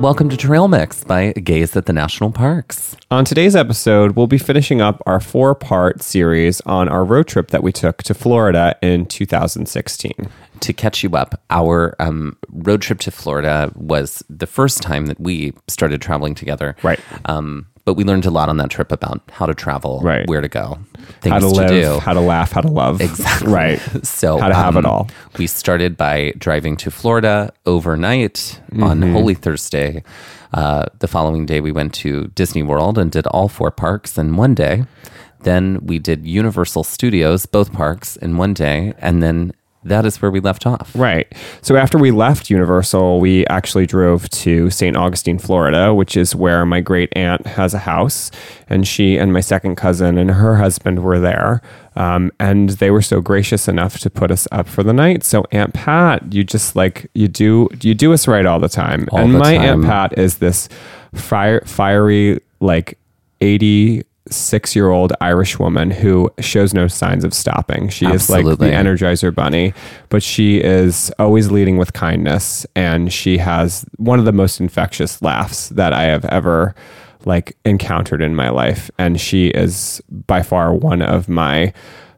Welcome to Trail Mix by Gaze at the National Parks. On today's episode, we'll be finishing up our four part series on our road trip that we took to Florida in 2016. To catch you up, our um, road trip to Florida was the first time that we started traveling together. Right. Um, but we learned a lot on that trip about how to travel, Right. where to go, things How to live, do. how to laugh, how to love. Exactly. Right. So How to have um, it all. We started by driving to Florida overnight on Mm-hmm. Holy Thursday. Uh, the following day, we went to Disney World and did all four parks in one day. Then we did Universal Studios, both parks, in one day, and then that is where we left off. Right. So after we left Universal, we actually drove to St. Augustine, Florida, which is where my great aunt has a house. And she and my second cousin and her husband were there. Um, and they were so gracious enough to put us up for the night. So Aunt Pat, you just like you do you do us right all the time. All and the my Aunt. Pat is this fire, fiery like 80 six year old Irish woman who shows no signs of stopping. She is like the Energizer Bunny, but she is always leading with kindness and she has one of the most infectious laughs that I have ever like encountered in my life and she is by far one of my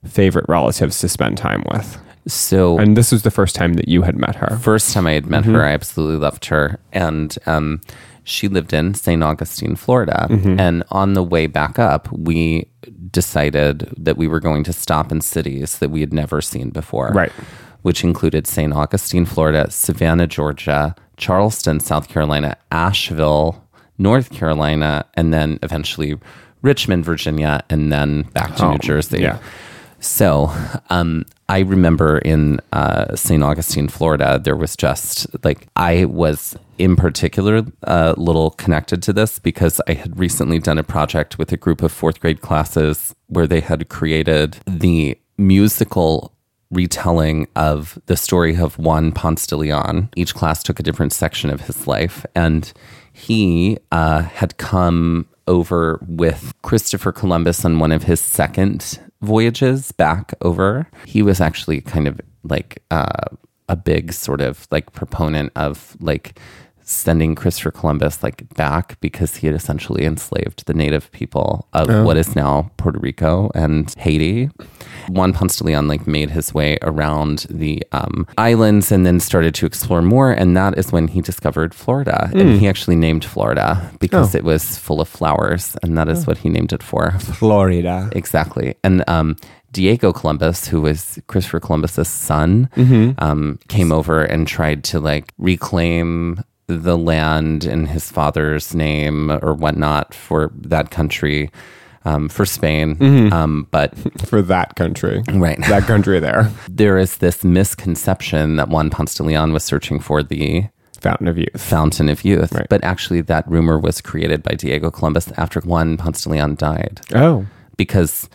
favorite relatives to spend time with. So And this was the first time that you had met her. first time I had met Mm-hmm. her, I absolutely loved her. And um, she lived in St. Augustine, Florida. Mm-hmm. And on the way back up, we decided that we were going to stop in cities that we had never seen before. Right. Which included St. Augustine, Florida, Savannah, Georgia, Charleston, South Carolina, Asheville, North Carolina, and then eventually Richmond, Virginia, and then back to New Jersey. Yeah. So um, I remember in uh, St. Augustine, Florida, there was just like, I was in particular a little connected to this because I had recently done a project with a group of fourth grade classes where they had created the musical retelling of the story of Juan Ponce de Leon. Each class took a different section of his life, and he uh, had come over with Christopher Columbus on one of his second voyages back over. He was actually kind of like uh, a big sort of like proponent of like sending Christopher Columbus like back because he had essentially enslaved the native people of what is now Puerto Rico and Haiti. Juan Ponce de Leon like made his way around the um, islands and then started to explore more, and that is when he discovered Florida. And he actually named Florida because it was full of flowers, and that is what he named it for. Florida. Exactly. And um, Diego Columbus, who was Christopher Columbus's son, um, came over and tried to like reclaim the land in his father's name or whatnot for that country, um, for Spain. Um, but For that country. right. That country there. there is this misconception that Juan Ponce de Leon was searching for the Fountain of Youth. Fountain of Youth. Right. But actually, that rumor was created by Diego Columbus after Juan Ponce de Leon died. Oh. because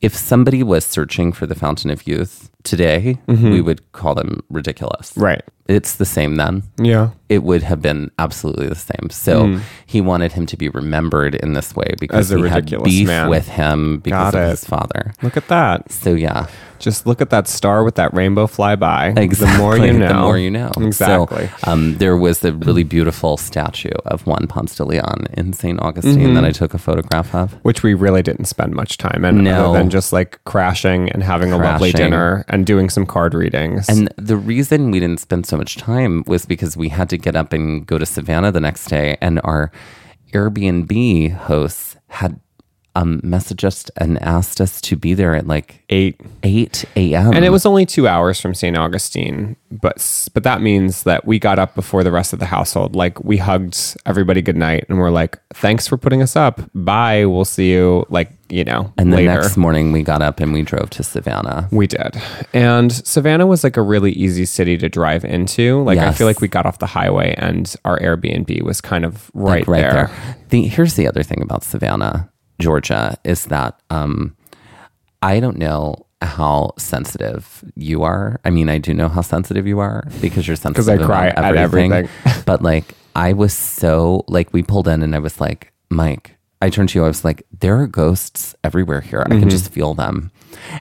if somebody was searching for the fountain of youth today, we would call them ridiculous. Right. It's the same then. Yeah. It would have been absolutely the same. So he wanted him to be remembered in this way because he had beef man. with him because Got of it. his father. Look at that. So yeah, Just look at that star with that rainbow fly by. exactly. The more you know. The more you know. Exactly. So, um, there was a really beautiful statue of Juan Ponce de Leon in St. Augustine that I took a photograph of. Which we really didn't spend much time in, No. other than just like crashing and having a lovely dinner and doing some card readings. And the reason we didn't spend so much time was because we had to get up and go to Savannah the next day, and our Airbnb hosts had um, messaged us and asked us to be there at like eight 8 a.m. And it was only two hours from St. Augustine, but but that means that we got up before the rest of the household. Like we hugged everybody goodnight, and we're like, "Thanks for putting us up. Bye. We'll see you." Like you know, And the later. next morning we got up and we drove to Savannah. we did, and Savannah was like a really easy city to drive into. Like I feel like we got off the highway, and our Airbnb was kind of right, Like, right there. there. The, here's the other thing about Savannah, Georgia, is that um, I don't know how sensitive you are. I mean, I do know how sensitive you are because you're sensitive. Because I cry about at everything. but like, I was so like, we pulled in and I was like, Mike. I turned to you. I was like, there are ghosts everywhere here. I Mm-hmm. can just feel them.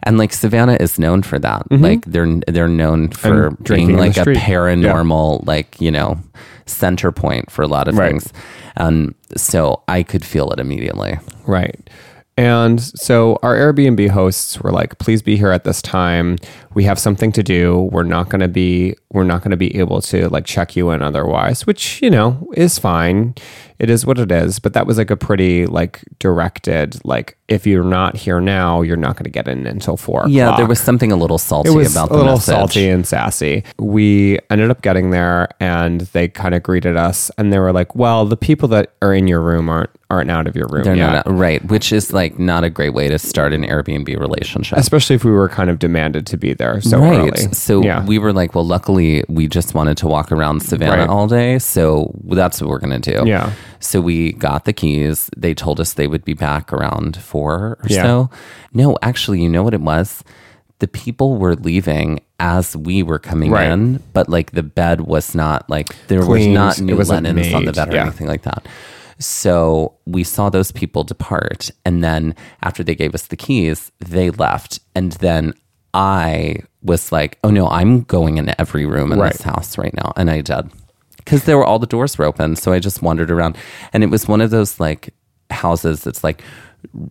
And like Savannah is known for that. Like they're they're known for Mm-hmm. being like a paranormal, like you know, center point for a lot of Right. things. And so I could feel it immediately. Right. And so our Airbnb hosts were like, please be here at this time. We have something to do. We're not going to be, we're not going to be able to like check you in otherwise, which, you know, is fine. It is what it is. But that was like a pretty like directed, like, if you're not here now, you're not going to get in until four Yeah, there was something a little salty It was about a little message. salty and sassy. We ended up getting there, and they kind of greeted us, and they were like, "Well, the people that are in your room aren't aren't out of your room They're yet." not right, which is like not a great way to start an Airbnb relationship. especially if we were kind of demanded to be there so right. early. So yeah, we were like, well, luckily we just wanted to walk around Savannah Right. all day. So that's what we're going to do. Yeah. So we got the keys. They told us they would be back around four or Yeah. so. No, actually, you know what it was? The people were leaving as we were coming Right. in, but like the bed was not like there Cleaned. was not new wasn't linens on the bed or Yeah. anything like that. So we saw those people depart. And then after they gave us the keys, they left. And then I was like, oh no, I'm going in every room in Right. this house right now. And I did. Because there were all the doors were open. So I just wandered around. And it was one of those like houses that's like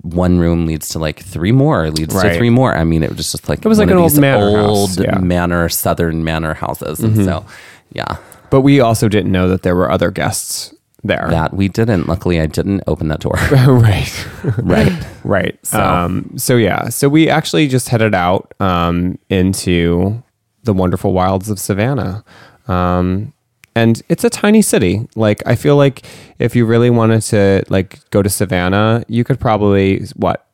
one room leads to like three more, leads Right. to three more. I mean, it was just like It was like an old manor house, old yeah. Mm-hmm. manor, southern manor houses. And so, yeah. but we also didn't know that there were other guests there. That we didn't. Luckily, I didn't open that door. right, right. right. So- Um, so yeah, so we actually just headed out um, into the wonderful wilds of Savannah. Um, and it's a tiny city. Like I feel like if you really wanted to like go to Savannah, you could probably what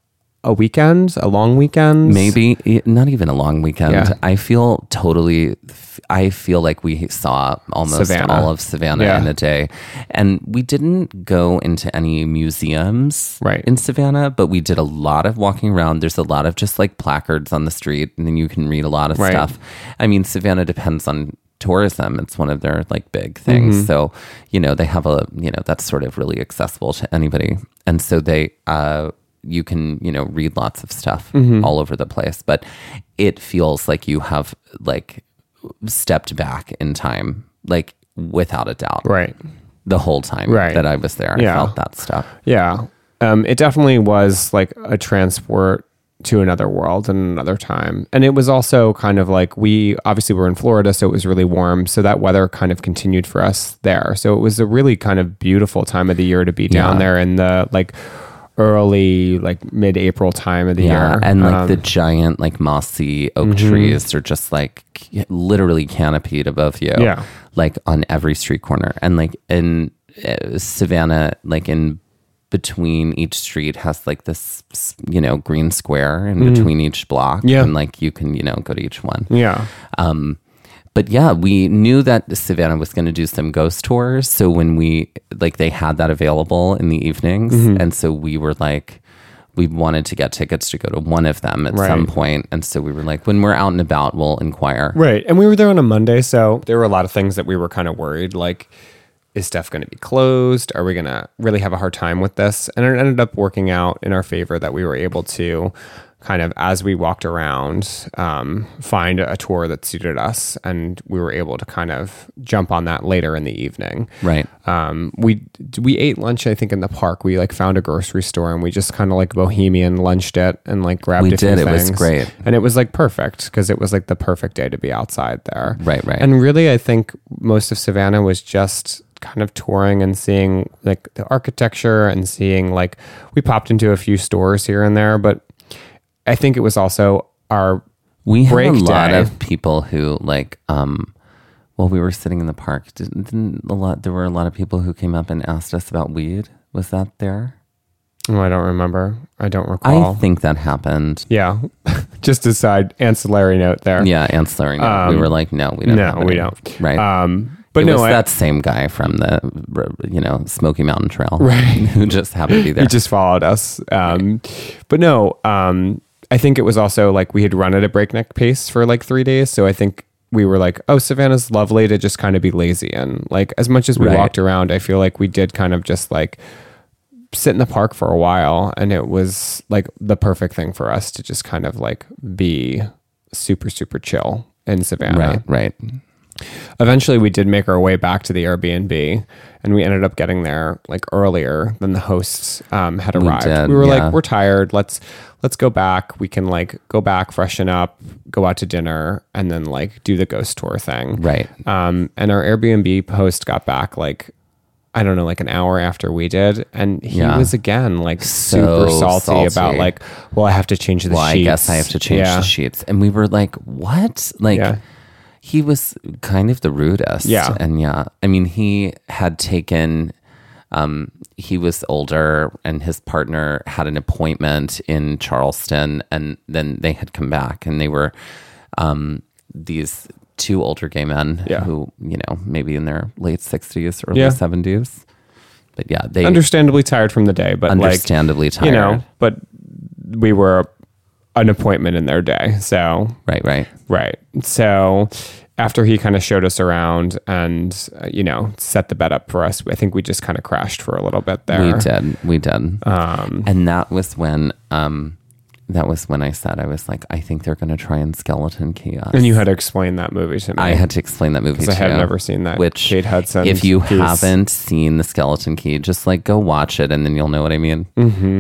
a weekend, a long weekend, Maybe not even a long weekend. Yeah. I feel totally. I feel like we saw almost Savannah. all of Savannah Yeah. in a day, and we didn't go into any museums Right. in Savannah, but we did a lot of walking around. There's a lot of just like placards on the street, and then you can read a lot of Right. stuff. I mean, Savannah depends on tourism it's one of their like big things Mm-hmm. so you know they have a you know that's sort of really accessible to anybody and so they uh you can you know read lots of stuff Mm-hmm. all over the place but it feels like you have like stepped back in time like without a doubt right? the whole time Right. that i was there Yeah. i felt that stuff Yeah. Um, it definitely was like a transport to another world and another time. And it was also kind of like we obviously were in Florida, so it was really warm. So that weather kind of continued for us there. So it was a really kind of beautiful time of the year to be down Yeah. there in the like early, like mid April time of the yeah year. and like Um, the giant like mossy oak trees are just like c- literally canopied above you Yeah. like on every street corner and like in uh, savannah like in between each street has like this you know green square in between each block Mm-hmm. Yeah. and like you can you know go to each one yeah. um, but yeah, we knew that Savannah was going to do some ghost tours. So when we like, they had that available in the evenings, Mm-hmm. and so we were like, we wanted to get tickets to go to one of them at Right. some point, and so we were like, when we're out and about, we'll inquire. Right. And we were there on a Monday, so there were a lot of things that we were kind of worried like is stuff going to be closed? Are we going to really have a hard time with this? And it ended up working out in our favor that we were able to kind of as we walked around um, find a tour that suited us and we were able to kind of jump on that later in the evening Right. um, we we ate lunch I think in the park. We like found a grocery store and we just kind of like bohemian lunched it and like grabbed. We a few did. It was great. and it was like perfect because it was like the perfect day to be outside there. Right, right. And really, I think most of Savannah was just kind of touring and seeing like the architecture and seeing like we popped into a few stores here and there, but I think it was also our We had break a lot day. of people who like um while we were sitting in the park, didn't, didn't a lot there were a lot of people who came up and asked us about weed. Was that there? oh, I don't remember. I don't recall. I think that happened. yeah, just a side ancillary note there. Yeah, ancillary. note. we were like, no, we don't. Um, no, we don't. Right. Um, but it no, was I, that same guy from the you know Smoky Mountain Trail, right? who just happened to be there. he just followed us. Um, but no, um, I think it was also like we had run at a breakneck pace for like three days. So I think we were like, oh, Savannah's lovely to just kind of be lazy And Like as much as we Right. walked around, I feel like we did kind of just like sit in the park for a while, and it was like the perfect thing for us to just kind of like be super super chill in Savannah. right, right. Eventually, we did make our way back to the Airbnb, and we ended up getting there like earlier than the hosts um, had We arrived. did, we were yeah. like, "We're tired. Let's let's go back. We can like go back, freshen up, go out to dinner, and then like do the ghost tour thing." Right. Um, and our Airbnb host got back like I don't know, like an hour after we did, and he Yeah. was again like So super salty, salty. about like, well, I have to change the Well, I sheets. guess I have to change Yeah. the sheets. And we were like, what? Like, Yeah. He was kind of the rudest. Yeah. And yeah, I mean, he had taken, um, he was older and his partner had an appointment in Charleston and then they had come back and they were, um, these two older gay men Yeah. who, you know, maybe in their late 60s, early Yeah. 70s. But yeah, they Understandably tired from the day, but like understandably tired. you know, but we were an appointment in their day. So, right, right. right. So, after he kind of showed us around and, uh, you know, set the bed up for us, I think we just kind of crashed for a little bit there. We did. We did. Um, and that was when um that was when I said I was like, I think they're gonna try and skeleton key us. and you had to explain that movie to me. I had to explain that movie because I to had you, never seen that. Which Kate Hudson. if you piece. haven't seen the skeleton key, just like go watch it and then you'll know what I mean.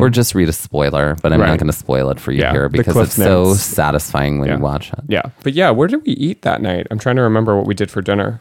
Or just read a spoiler, but I'm Mm-hmm. Right. not gonna spoil it for you Yeah, here because it's so satisfying when Yeah. you watch it. Yeah. But yeah, where did we eat that night? I'm trying to remember what we did for dinner.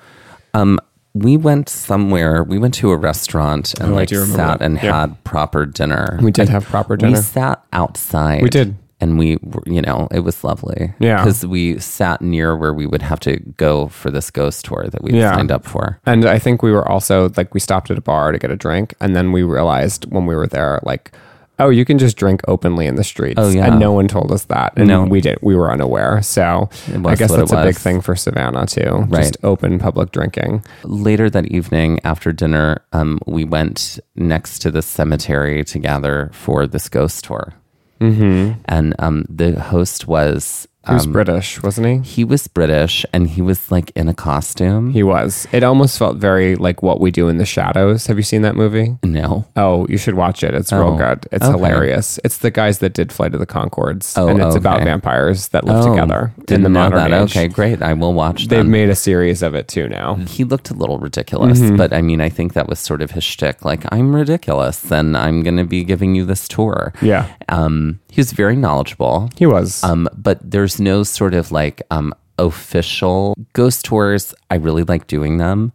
Um, we went somewhere. We went to a restaurant and Oh, like sat that. and Yeah. had proper dinner. We did have proper dinner. We sat outside. We did. And we, you know, it was lovely. Yeah. Because we sat near where we would have to go for this ghost tour that we Yeah. signed up for. And I think we were also like we stopped at a bar to get a drink, and then we realized when we were there, like, oh, you can just drink openly in the streets. Oh, yeah. And no one told us that, and No. we did. We were unaware. So I guess that's a big thing for Savannah too. Right. Just open public drinking. Later that evening after dinner, um, we went next to the cemetery to gather for this ghost tour. Mm-hmm. And um, the host was. He was um, British, wasn't he? he was British and he was like in a costume. He was. It almost felt very like what we do in the shadows. Have you seen that movie? no. Oh, you should watch it. It's real Oh, good. It's okay. hilarious. It's the guys that did Flight of the Conchords, Oh, and it's about vampires that live Oh, together in the modern that. age. Okay, great. I will watch that. They've them. made a series of it too now. he looked a little ridiculous, Mm-hmm. but I mean, I think that was sort of his shtick. Like, I'm ridiculous, and I'm going to be giving you this tour. Yeah, Um, he was very knowledgeable. he was. Um, but there's no sort of like um official ghost tours. I really like doing them,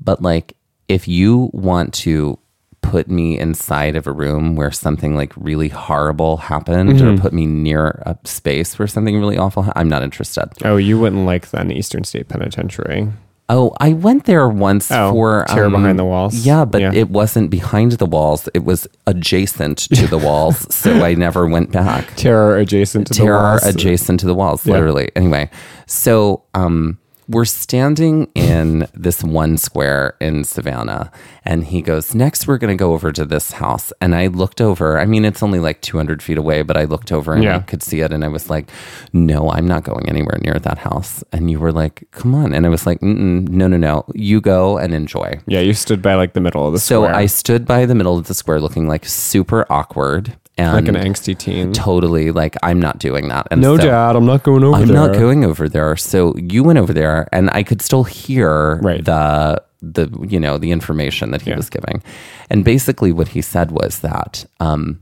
but like if you want to put me inside of a room where something like really horrible happened Mm-hmm. or put me near a space where something really awful ha- I'm not interested. oh, you wouldn't like then Eastern State Penitentiary. Oh, I went there once Oh, for um, Terror Behind the Walls? Yeah, but Yeah. it wasn't behind the walls. It was adjacent to the walls, so I never went back. Terror adjacent to the Terror walls. adjacent to the walls, Yeah. literally. Anyway, so um, we're standing in this one square in Savannah, and he goes, Next, we're going to go over to this house. And I looked over. I mean, it's only like 200 feet away, but I looked over and I could see it. And I was like, No, I'm not going anywhere near that house. And you were like, Come on. And I was like, No, no, no. You go and enjoy. Yeah, you stood by like the middle of the So square. So I stood by the middle of the square looking like super awkward and like an angsty teen. totally like, I'm not doing that. And No, so- Dad, I'm not going over I'm there. not going over there. So you went over there, and I could still hear Right. the the you know the information that he Yeah. was giving, and basically what he said was that um,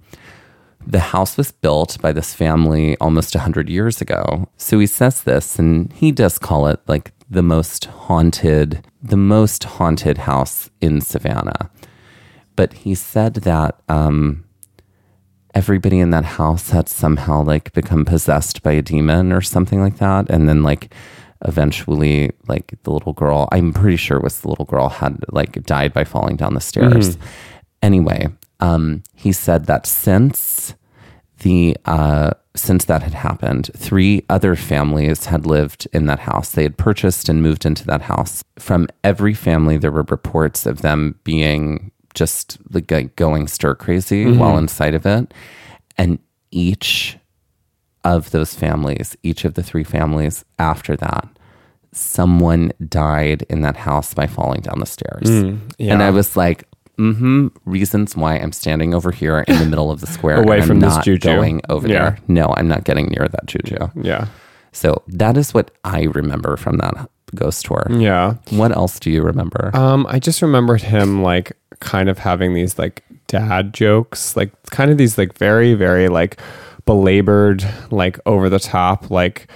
the house was built by this family almost hundred years ago. So he says this, and he does call it like the most haunted, the most haunted house in Savannah. But he said that. Um, everybody in that house had somehow like become possessed by a demon or something like that. And then like eventually like the little girl i'm pretty sure it was the little girl had like died by falling down the stairs. Anyway um he said that since the uh since that had happened three other families had lived in that house. They had purchased and moved into that house. From every family there were reports of them being just like going stir crazy while inside of it and each of those families each of the three families after that someone died in that house by falling down the stairs yeah. and i was like mm-hmm reasons why i'm standing over here in the middle of the square Away from this juju. going over Yeah. there no i'm not getting near that juju Yeah. so that is what i remember from that ghost tour Yeah. what else do you remember Um, I just remembered him like kind of having these like dad jokes, like kind of these like very, very like belabored, like over the top, like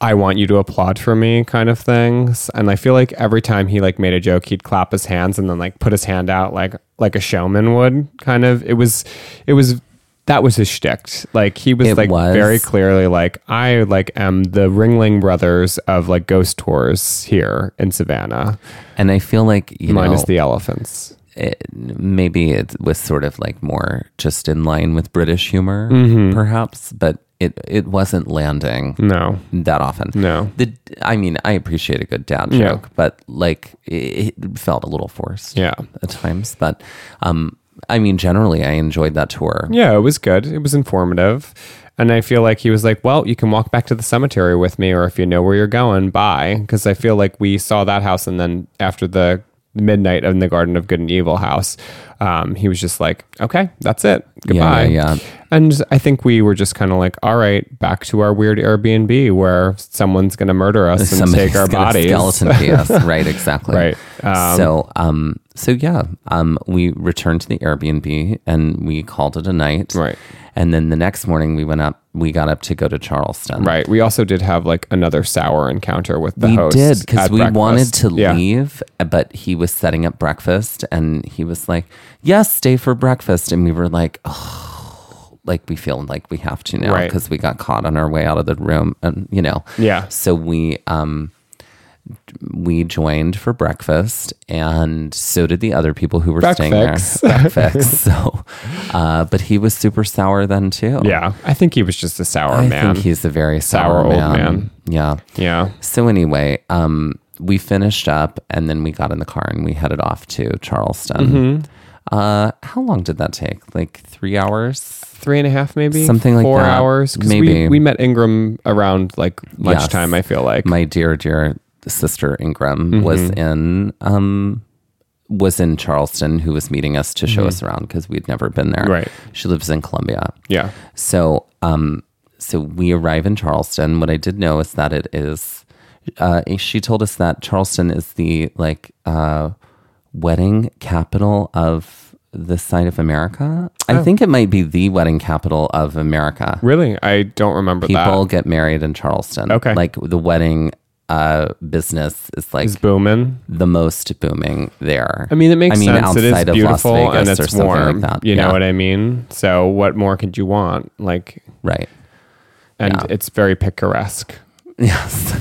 I want you to applaud for me kind of things. And I feel like every time he like made a joke, he'd clap his hands and then like put his hand out like like a showman would kind of. It was it was that was his shtick. Like he was It like was. very clearly like I like am the Ringling brothers of like ghost tours here in Savannah, and i feel like you minus know the elephants. It, maybe it was sort of like more just in line with British humor, Mm-hmm. perhaps, but it it wasn't landing No, that often. No. the I mean, I appreciate a good dad Yeah. joke, but like it, it felt a little forced, Yeah. at times. But um, I mean, generally, I enjoyed that tour. yeah, it was good. It was informative. And I feel like he was like, well, you can walk back to the cemetery with me, or if you know where you're going, bye. Because I feel like we saw that house, and then after the midnight in the Garden of Good and Evil house, um, he was just like, okay, that's it. Goodbye. yeah, yeah. And I think we were just kind of like, all right, back to our weird Airbnb where someone's going to murder us and take our bodies. skeleton us. right, exactly. Right. Um, so, um, so yeah, um, we returned to the Airbnb and we called it a night. Right. And then the next morning we went up, we got up to go to Charleston. Right. We also did have like another sour encounter with the we host. did because we wanted to Yeah. leave, but he was setting up breakfast and he was like, Yes, stay for breakfast. And we were like, Oh, like we feel like we have to now Right. because we got caught on our way out of the room. And, you know, Yeah. so we, um, we joined for breakfast, and so did the other people who were staying there. Breakfast. Breakfast. so, uh, but he was super sour then too. Yeah. I think he was just a sour I man. I think he's a very sour, Sour old man. man. Yeah. yeah. So anyway, um, we finished up and then we got in the car and we headed off to Charleston. Mm-hmm. Uh, how long did that take? Like three hours? Three and a half, maybe Something like four that. hours. 'Cause Maybe. we, we met Ingram around like lunchtime. I feel like My dear, dear sister Ingram was Mm-hmm. in um was in Charleston who was meeting us to show us around because we'd never been there. Mm-hmm. Right. She lives in Columbia. yeah, So, um, so we arrive in Charleston. What I did know is that it is. Uh, she told us that Charleston is the like uh, wedding capital of the side of America. I Oh. think it might be the wedding capital of America. really. I don't remember People that. get married in Charleston. Okay. like the wedding uh, business is like Is booming. the most booming there. I mean, it makes I mean, sense. It is outside of Las beautiful and it's like warm. that. You know what I mean? So, what more could you want? Like, right. and Yeah. it's very picaresque. Yes.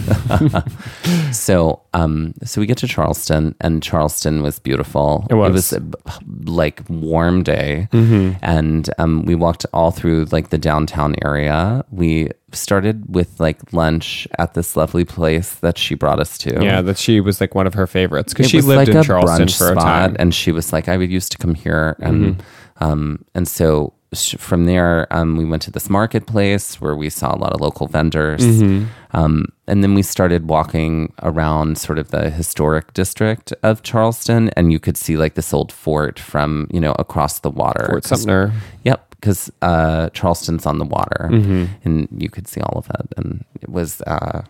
so, um, so we get to Charleston, and Charleston was beautiful. It was. It was a, b- like warm day, Mm-hmm. and um, we walked all through like the downtown area. We started with like lunch at this lovely place that she brought us to. Yeah, that she was like one of her favorites because she lived like in a Charleston for a spot, time. and she was like, "I would used to come here," and Mm-hmm. um, and so from there, um, we went to this marketplace where we saw a lot of local vendors, Mm-hmm. um, and then we started walking around sort of the historic district of Charleston, and you could see like this old fort from you know across the water. Fort Sumner. Yep, because uh, Charleston's on the water, Mm-hmm. and you could see all of it. And it was uh,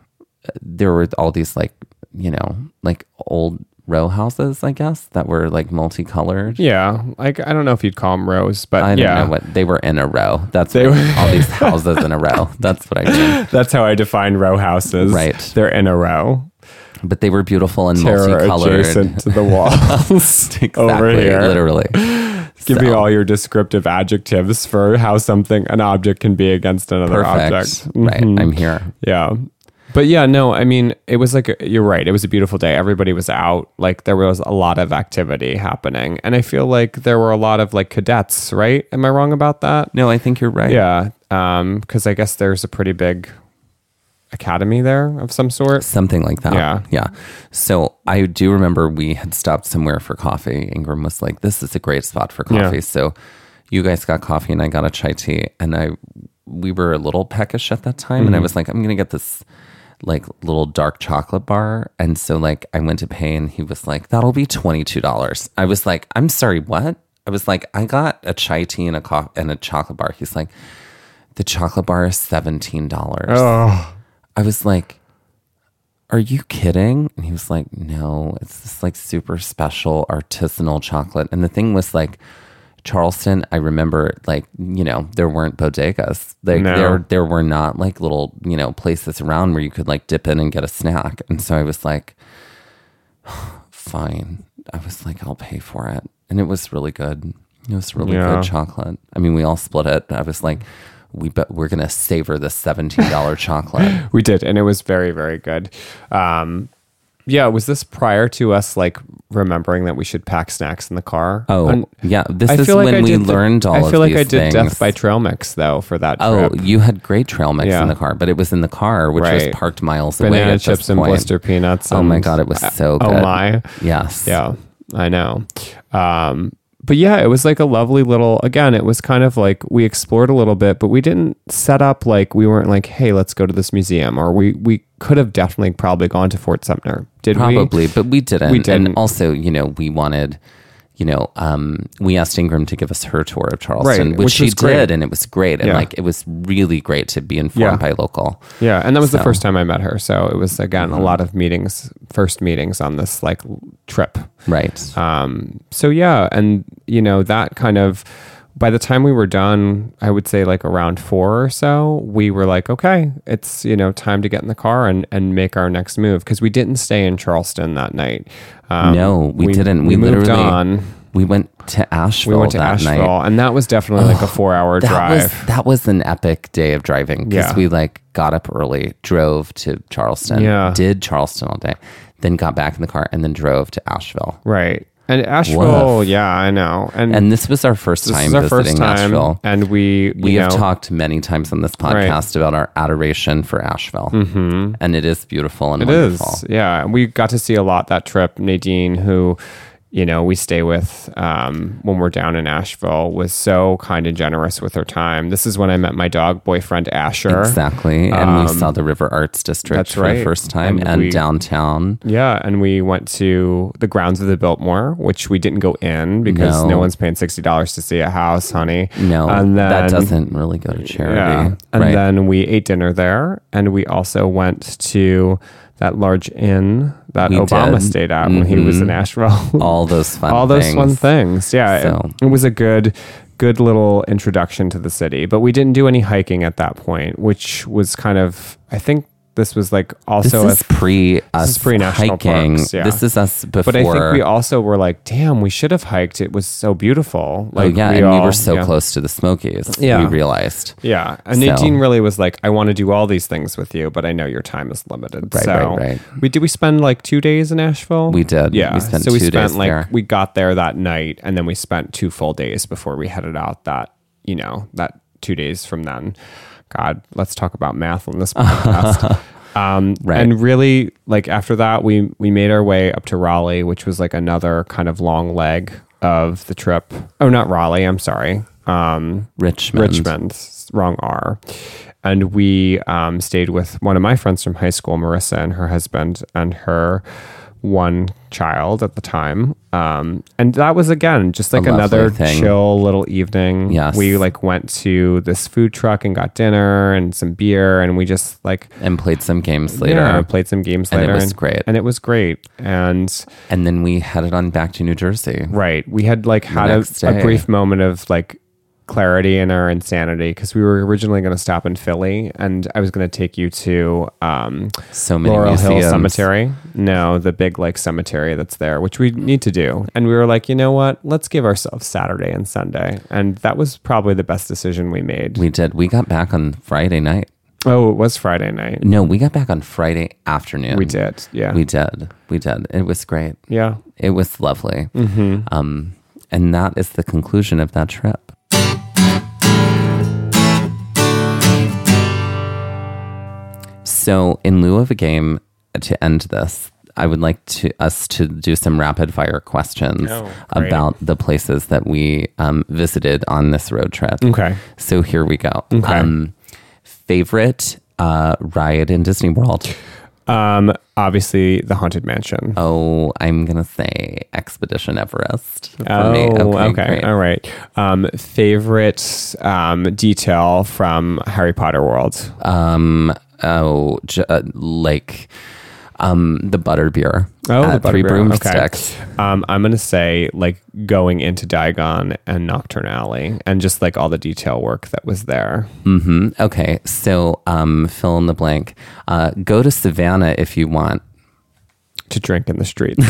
there were all these like you know like old row houses, I guess, that were like multicolored. Yeah, like I don't know if you'd call them rows, but I don't yeah, know what they were in a row. That's They were- all these houses in a row. That's what I mean. that's how I define row houses. Right. they're in a row, But they were beautiful and terror multicolored. adjacent to the walls. exactly, over here. literally. Give me all your descriptive adjectives for how something an object can be against another Perfect. object. Right, Mhm. I'm here. Yeah. But yeah, no, I mean, it was like, you're right. It was a beautiful day. Everybody was out. Like, there was a lot of activity happening. And I feel like there were a lot of like cadets, right? Am I wrong about that? No, I think you're right. Yeah. Um, cause I guess there's a pretty big academy there of some sort. Something like that. Yeah. Yeah. So I do remember we had stopped somewhere for coffee. Ingram was like, this is a great spot for coffee. Yeah. So you guys got coffee and I got a chai tea. And I, we were a little peckish at that time. And I Mm-hmm. was like, I'm going to get this like little dark chocolate bar. And so like I went to pay and he was like, that'll be $22. I was like, I'm sorry, what? I was like, I got a chai tea and a co- and a chocolate bar. He's like, the chocolate bar is $17. Oh, I was like, Are you kidding? And he was like, No, it's this like super special artisanal chocolate. And the thing was like, Charleston, I remember like, you know, there weren't bodegas. Like No. there there were not like little, you know, places around where you could like dip in and get a snack. And so I was like, fine. I was like, I'll pay for it. And it was really good. It was really Yeah. good chocolate. I mean, we all split it. I was like, we bet we're gonna savor this seventeen dollar chocolate. we did. And it was very, very good. Um, yeah. Was this prior to us like remembering that we should pack snacks in the car? Oh, And yeah. This I is feel like when we did the- learned all I feel like I did things. Death by Trail Mix though for that Oh, trip. you had great trail mix Yeah. in the car, but it was in the car, which Right. was parked miles away. Banana at this chips and blister peanuts. Oh my god, it was so good. Oh my. Yes. Yeah, I know. Um, but yeah, it was like a lovely little, again, it was kind of like we explored a little bit, but we didn't set up like, we weren't like, hey, let's go to this museum. Or we, we could have definitely probably gone to Fort Sumner. Did we? Probably, but we didn't. We didn't. And also, you know, we wanted, you know, um, we asked Ingram to give us her tour of Charleston, Right, which, which she great. did, and it was great. And Yeah. like, it was really great to be informed Yeah. by local. Yeah. And that was the first time I met her. So it was, again, a lot of meetings, first meetings on this like trip. Right. Um, so yeah, and you know that kind of by the time we were done, I would say like around four or so, we were like, okay, it's you know time to get in the car and and make our next move because we didn't stay in Charleston that night. Um, no, we, didn't. We, moved literally on. We went to Asheville. We went to that Asheville, night. and that was definitely like a four-hour that drive. was that was an epic day of driving because Yeah. we like got up early, drove to Charleston, Yeah. did Charleston all day, then got back in the car and then drove to Asheville. right. And Asheville, Woof. yeah, I know. And, And this was our first this time is our visiting first time, Asheville. and we We you have talked many times on this podcast about our adoration for Asheville, mm-hmm. and it is beautiful and It wonderful. is, yeah. And we got to see a lot that trip. Nadine, who you know we stay with um, when we're down in Asheville, was so kind and generous with her time. This is when I met my dog boyfriend Asher. Exactly, and we saw the River Arts District Um, that's for right. the first time, And and, we- downtown. Yeah, and we went to the grounds of the Biltmore, which we didn't go in because No. no, one's paying sixty dollars to see a house, honey. No, and then, that doesn't really go to charity. Yeah, and right? then we ate dinner there, and we also went to that large inn that We Obama did. stayed at when he was in Mhm. Asheville. all those fun, all those things. fun things. Yeah, it- it, was a good, good little introduction to the city. But we didn't do any hiking at that point, which was kind of. I think this was like This also. is a, pre us is pre-national hiking. parks, yeah. This is us before. but I think we also were like, "Damn, we should have hiked. It was so beautiful." oh Like, yeah, and we were so yeah. close to the Smokies. Yeah. we realized. Yeah, and So- Nadine really was like, "I want to do all these things with you, but I know your time is limited." Right, so right, right. we did. We spend like two days in Asheville. We did. Yeah, We spent so we spent like there. we got there that night, and then we spent two full days before we headed out. That you know that two days from then. God, let's talk about math on this podcast. um, Right. And really, like after that, we we made our way up to Raleigh, which was like another kind of long leg of the trip. Oh, not Raleigh. I'm sorry. Um, Richmond. Richmond, wrong R. And we um, stayed with one of my friends from high school, Marissa, and her husband, and her one child at the time. Um, and that was again just like another thing. chill little evening. Yes. we like went to this food truck and got dinner and some beer, and we just like And played some games later. yeah, played some games later. And it was great. And it was great. And And then we headed on back to New Jersey. Right. We had like had a, a brief moment of like clarity in our insanity because we were originally going to stop in Philly and I was going to take you to um, So many Laurel Hill. Cemetery. No, the big like cemetery that's there, which we need to do. And we were like, you know what? Let's give ourselves Saturday and Sunday. And that was probably the best decision we made. We did. We got back on Friday night. oh, it was Friday night. No, we got back on Friday afternoon. We did. Yeah. We did. We did. It was great. yeah. It was lovely. Mm-hmm. Um, and that is the conclusion of that trip. So, in lieu of a game to end this, I would like to us to do some rapid fire questions Oh, about the places that we um, visited on this road trip. Okay. So here we go. Okay. Um, favorite uh, ride in Disney World? Um, obviously, the Haunted Mansion. Oh, I'm gonna say Expedition Everest for Oh, me. okay, great. all right. Um, favorite um, detail from Harry Potter World? Um, oh, j- uh, like um, the butterbeer. Oh, at the Three Butterbeer, Broomsticks. Um, I'm gonna say like going into Diagon and Knockturn Alley, and just like all the detail work that was there. hmm Okay, so um, fill in the blank. Uh, go to Savannah if you want. To drink in the streets,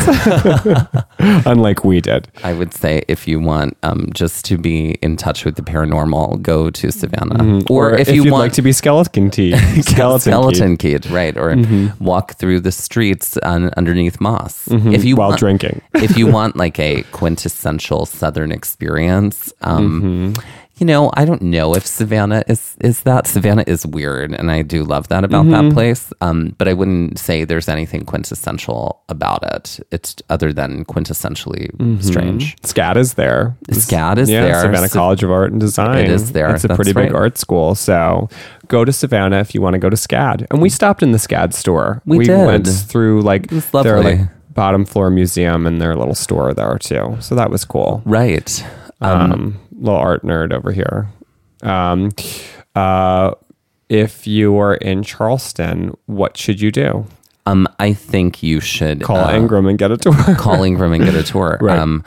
unlike we did. I would say if you want um, just to be in touch with the paranormal, go to Savannah. Or, if, you would want like to be skeleton key, skeleton, skeleton key kid, right? Or walk through the streets un- underneath moss. If you Mm-hmm. while want, drinking. if you want like a quintessential Southern experience, um, Mm-hmm. You know, I don't know if Savannah is is that. Savannah is weird, and I do love that about Mm-hmm. that place. Um, but I wouldn't say there's anything quintessential about it. It's other than quintessentially strange. SCAD is there. SCAD is yeah, there. Savannah Sa- College of Art and Design. It is there. It's a That's pretty big art school. So go to Savannah if you want to go to SCAD. And we stopped in the SCAD store. We did. went through like their like bottom floor museum and their little store there too. So that was cool. Right. Um, little art nerd over here. Um, uh, if you are in Charleston, what should you do? Um, I think you should Call uh, Ingram and get a tour. call Ingram and get a tour. Right. Um,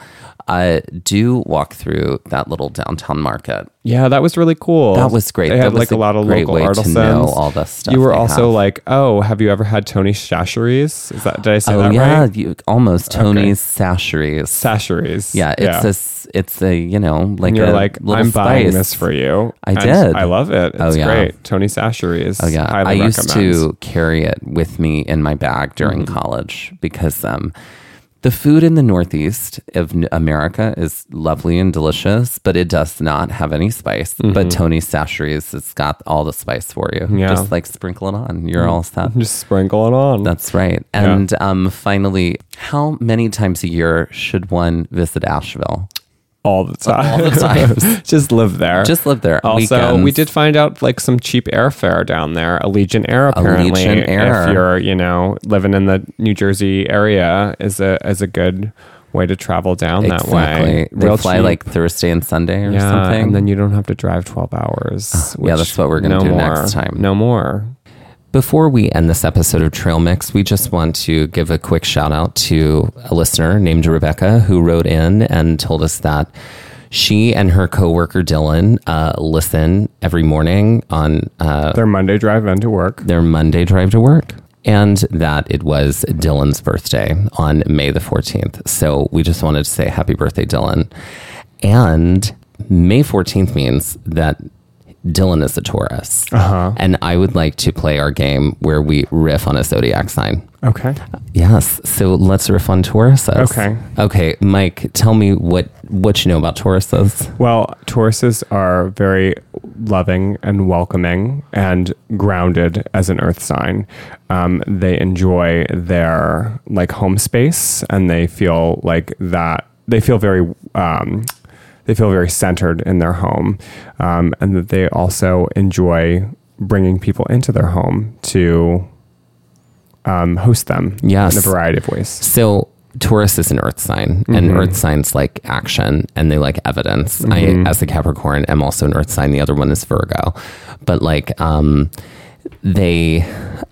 uh, do walk through that little downtown market. Yeah, that was really cool. That was great. They That had was like a, lot of local way to artisans. know all the stuff You were also have. like, oh, have you ever had Tony Chachere's? Is that did I say oh that yeah, right? you, almost Tony's Chachere's. Chachere's. yeah, it's a s- it's a you know like And you're a like, I'm buying this for you. I And did. I love it. It's Oh, yeah. great. Tony Chachere's. Oh yeah, Highly I used recommend. to carry it with me in my bag during Mm-hmm. college because um, the food in the Northeast of America is lovely and delicious, but it does not have any spice. But Tony's Chachere's has got all the spice for you. Mm-hmm. Yeah. Just like sprinkle it on, you're all set. Just sprinkle it on. That's right. And um, finally, how many times a year should one visit Asheville? All the time. All the time. Just live there. Just live there. Also, we did find out like some cheap airfare down there. Allegiant Air, apparently, Allegiant Air. if you're you know living in the New Jersey area, is a is a good way to travel down that way. They fly cheap. like Thursday and Sunday or yeah, something. and then you don't have to drive twelve hours. yeah, that's what we're gonna no do more. next time. No more. Before we end this episode of Trail Mix, we just want to give a quick shout out to a listener named Rebecca who wrote in and told us that she and her coworker Dylan uh, listen every morning on uh, Their Monday drive into work. their Monday drive to work. And that it was Dylan's birthday on May the 14th. So we just wanted to say happy birthday, Dylan. And May 14th means that Dylan is a Taurus. Uh-huh. And I would like to play our game where we riff on a zodiac sign. Okay. Yes. So let's riff on Tauruses. Okay. Okay, Mike, tell me what what you know about Tauruses. Well, Tauruses are very loving and welcoming and grounded as an earth sign. Um, they enjoy their like home space and they feel like that they feel very um, they feel very centered in their home um, and that they also enjoy bringing people into their home to um, host them Yes. in a variety of ways. So Taurus is an earth sign, and earth signs like action and they like evidence. I, as a Capricorn, am also an earth sign. The other one is Virgo, but like, um, they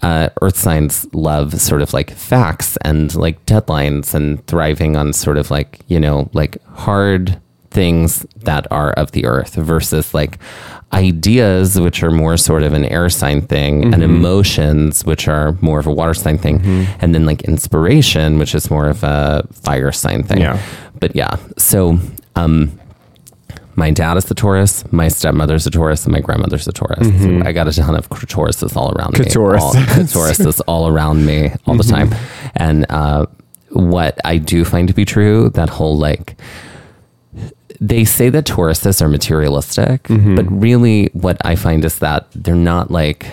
uh, earth signs love sort of like facts and like deadlines and thriving on sort of like you know like hard things that are of the earth versus like ideas which are more sort of an air sign thing and emotions which are more of a water sign thing and then like inspiration which is more of a fire sign thing Yeah. but yeah so um my dad is a Taurus, my stepmother's a Taurus, and my grandmother's a Taurus. So I got a ton of Tauruses all around me. Taurus. All, Tauruses all around me all the time. And uh, what I do find to be true, that whole like, they say that Tauruses are materialistic, mm-hmm. but really what I find is that they're not like,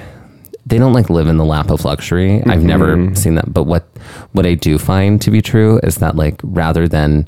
they don't like live in the lap of luxury. I've never mm-hmm. seen that. But what, what I do find to be true is that like, rather than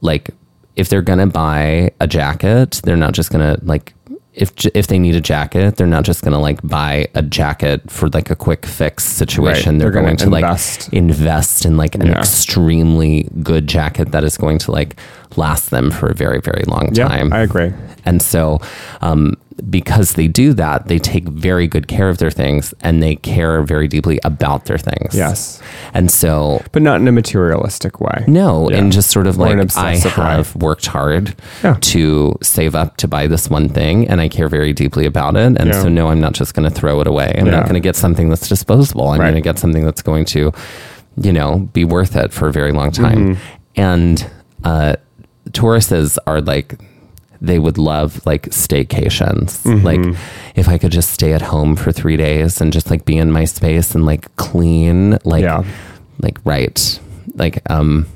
like if they're gonna buy a jacket, they're not just gonna like if if they need a jacket, they're not just gonna like buy a jacket for like a quick fix situation. Right. They're, They're going gonna invest. like invest in like an Yeah. extremely good jacket that is going to like last them for a very very long time. Yeah, time. I agree. And so, um, because they do that, they take very good care of their things and they care very deeply about their things. Yes. And so, But not in a materialistic way. no, Yeah. and just sort of like I obsessive way. have worked hard Yeah. to save up to buy this one thing and I care very deeply about it. And Yeah. so, no, I'm not just going to throw it away. I'm not going to get something that's disposable. I'm Right. going to get something that's going to, you know, be worth it for a very long time. Mm-hmm. And uh, Tauruses are like, they would love like staycations. Mm-hmm. Like if I could just stay at home for three days and just like be in my space and like clean, like Yeah. like right like um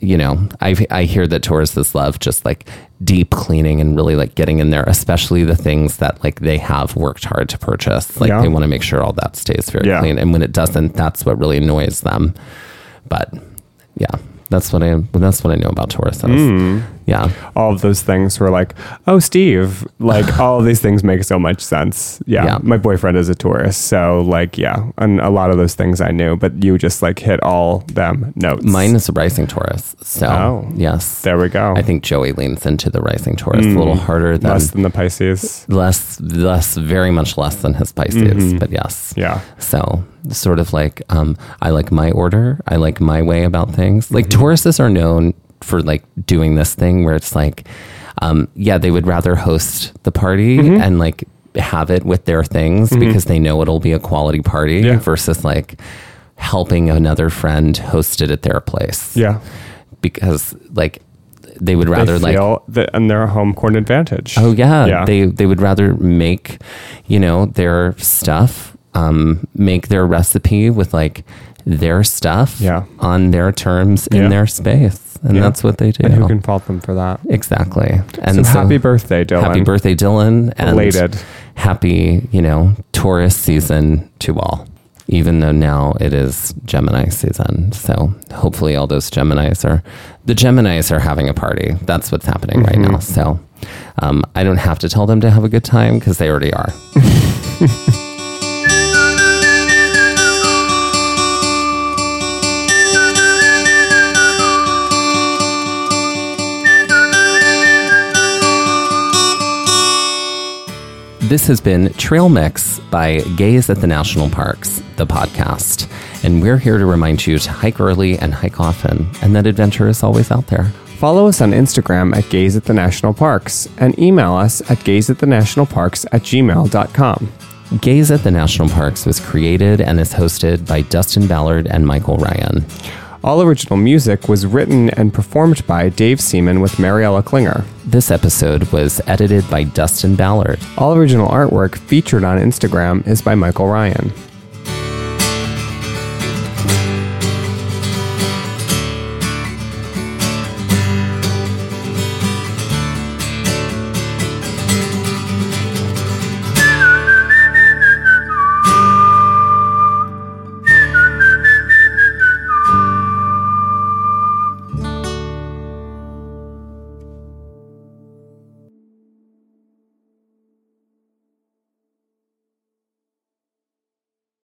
you know i i hear that tauruses love just like deep cleaning and really like getting in there especially the things that like they have worked hard to purchase like Yeah. they want to make sure all that stays very Yeah. clean and when it doesn't that's what really annoys them but yeah that's what i that's what i know about Tauruses. Mm. Yeah all of those things were like, oh, Steve, like all of these things make so much sense. Yeah, Yeah. My boyfriend is a Taurus. So, like, yeah. And a lot of those things I knew, but you just like hit all them notes. mine is a rising taurus so Oh. yes There we go. i think joey leans into the rising taurus a little harder than Less than the Pisces. less less very much less than his pisces but yes Mm-hmm. Yeah. so sort of like um i like my order i like my way about things like Mm-hmm. tauruses are known for like doing this thing where it's like um yeah they would rather host the party Mm-hmm. and like have it with their things because they know it'll be a quality party Yeah. versus like helping another friend host it at their place Yeah. because like they would rather they like feel that, and they're a home court advantage. Oh yeah. Yeah. They they would rather make, you know, their stuff, um, make their recipe with like their stuff Yeah. on their terms in Yeah. their space. And Yeah. that's what they do. And who can fault them for that? exactly. And so, so, happy birthday, Dylan. happy birthday, Dylan. And Belated. happy, you know, Taurus season to all. Even though now it is Gemini season. So hopefully all those Geminis are the Geminis are having a party. That's what's happening right Mm-hmm. now. So um, I don't have to tell them to have a good time because they already are. This has been Trail Mix by Gaze at the National Parks, the podcast. And we're here to remind you to hike early and hike often, and that adventure is always out there. Follow us on Instagram at Gaze at the National Parks and email us at gazeatthenationalparks at gmail.com. Gaze at the National Parks was created and is hosted by Dustin Ballard and Michael Ryan. All original music was written and performed by Dave Seaman with Mariella Klinger. This episode was edited by Dustin Ballard. All original artwork featured on Instagram is by Michael Ryan.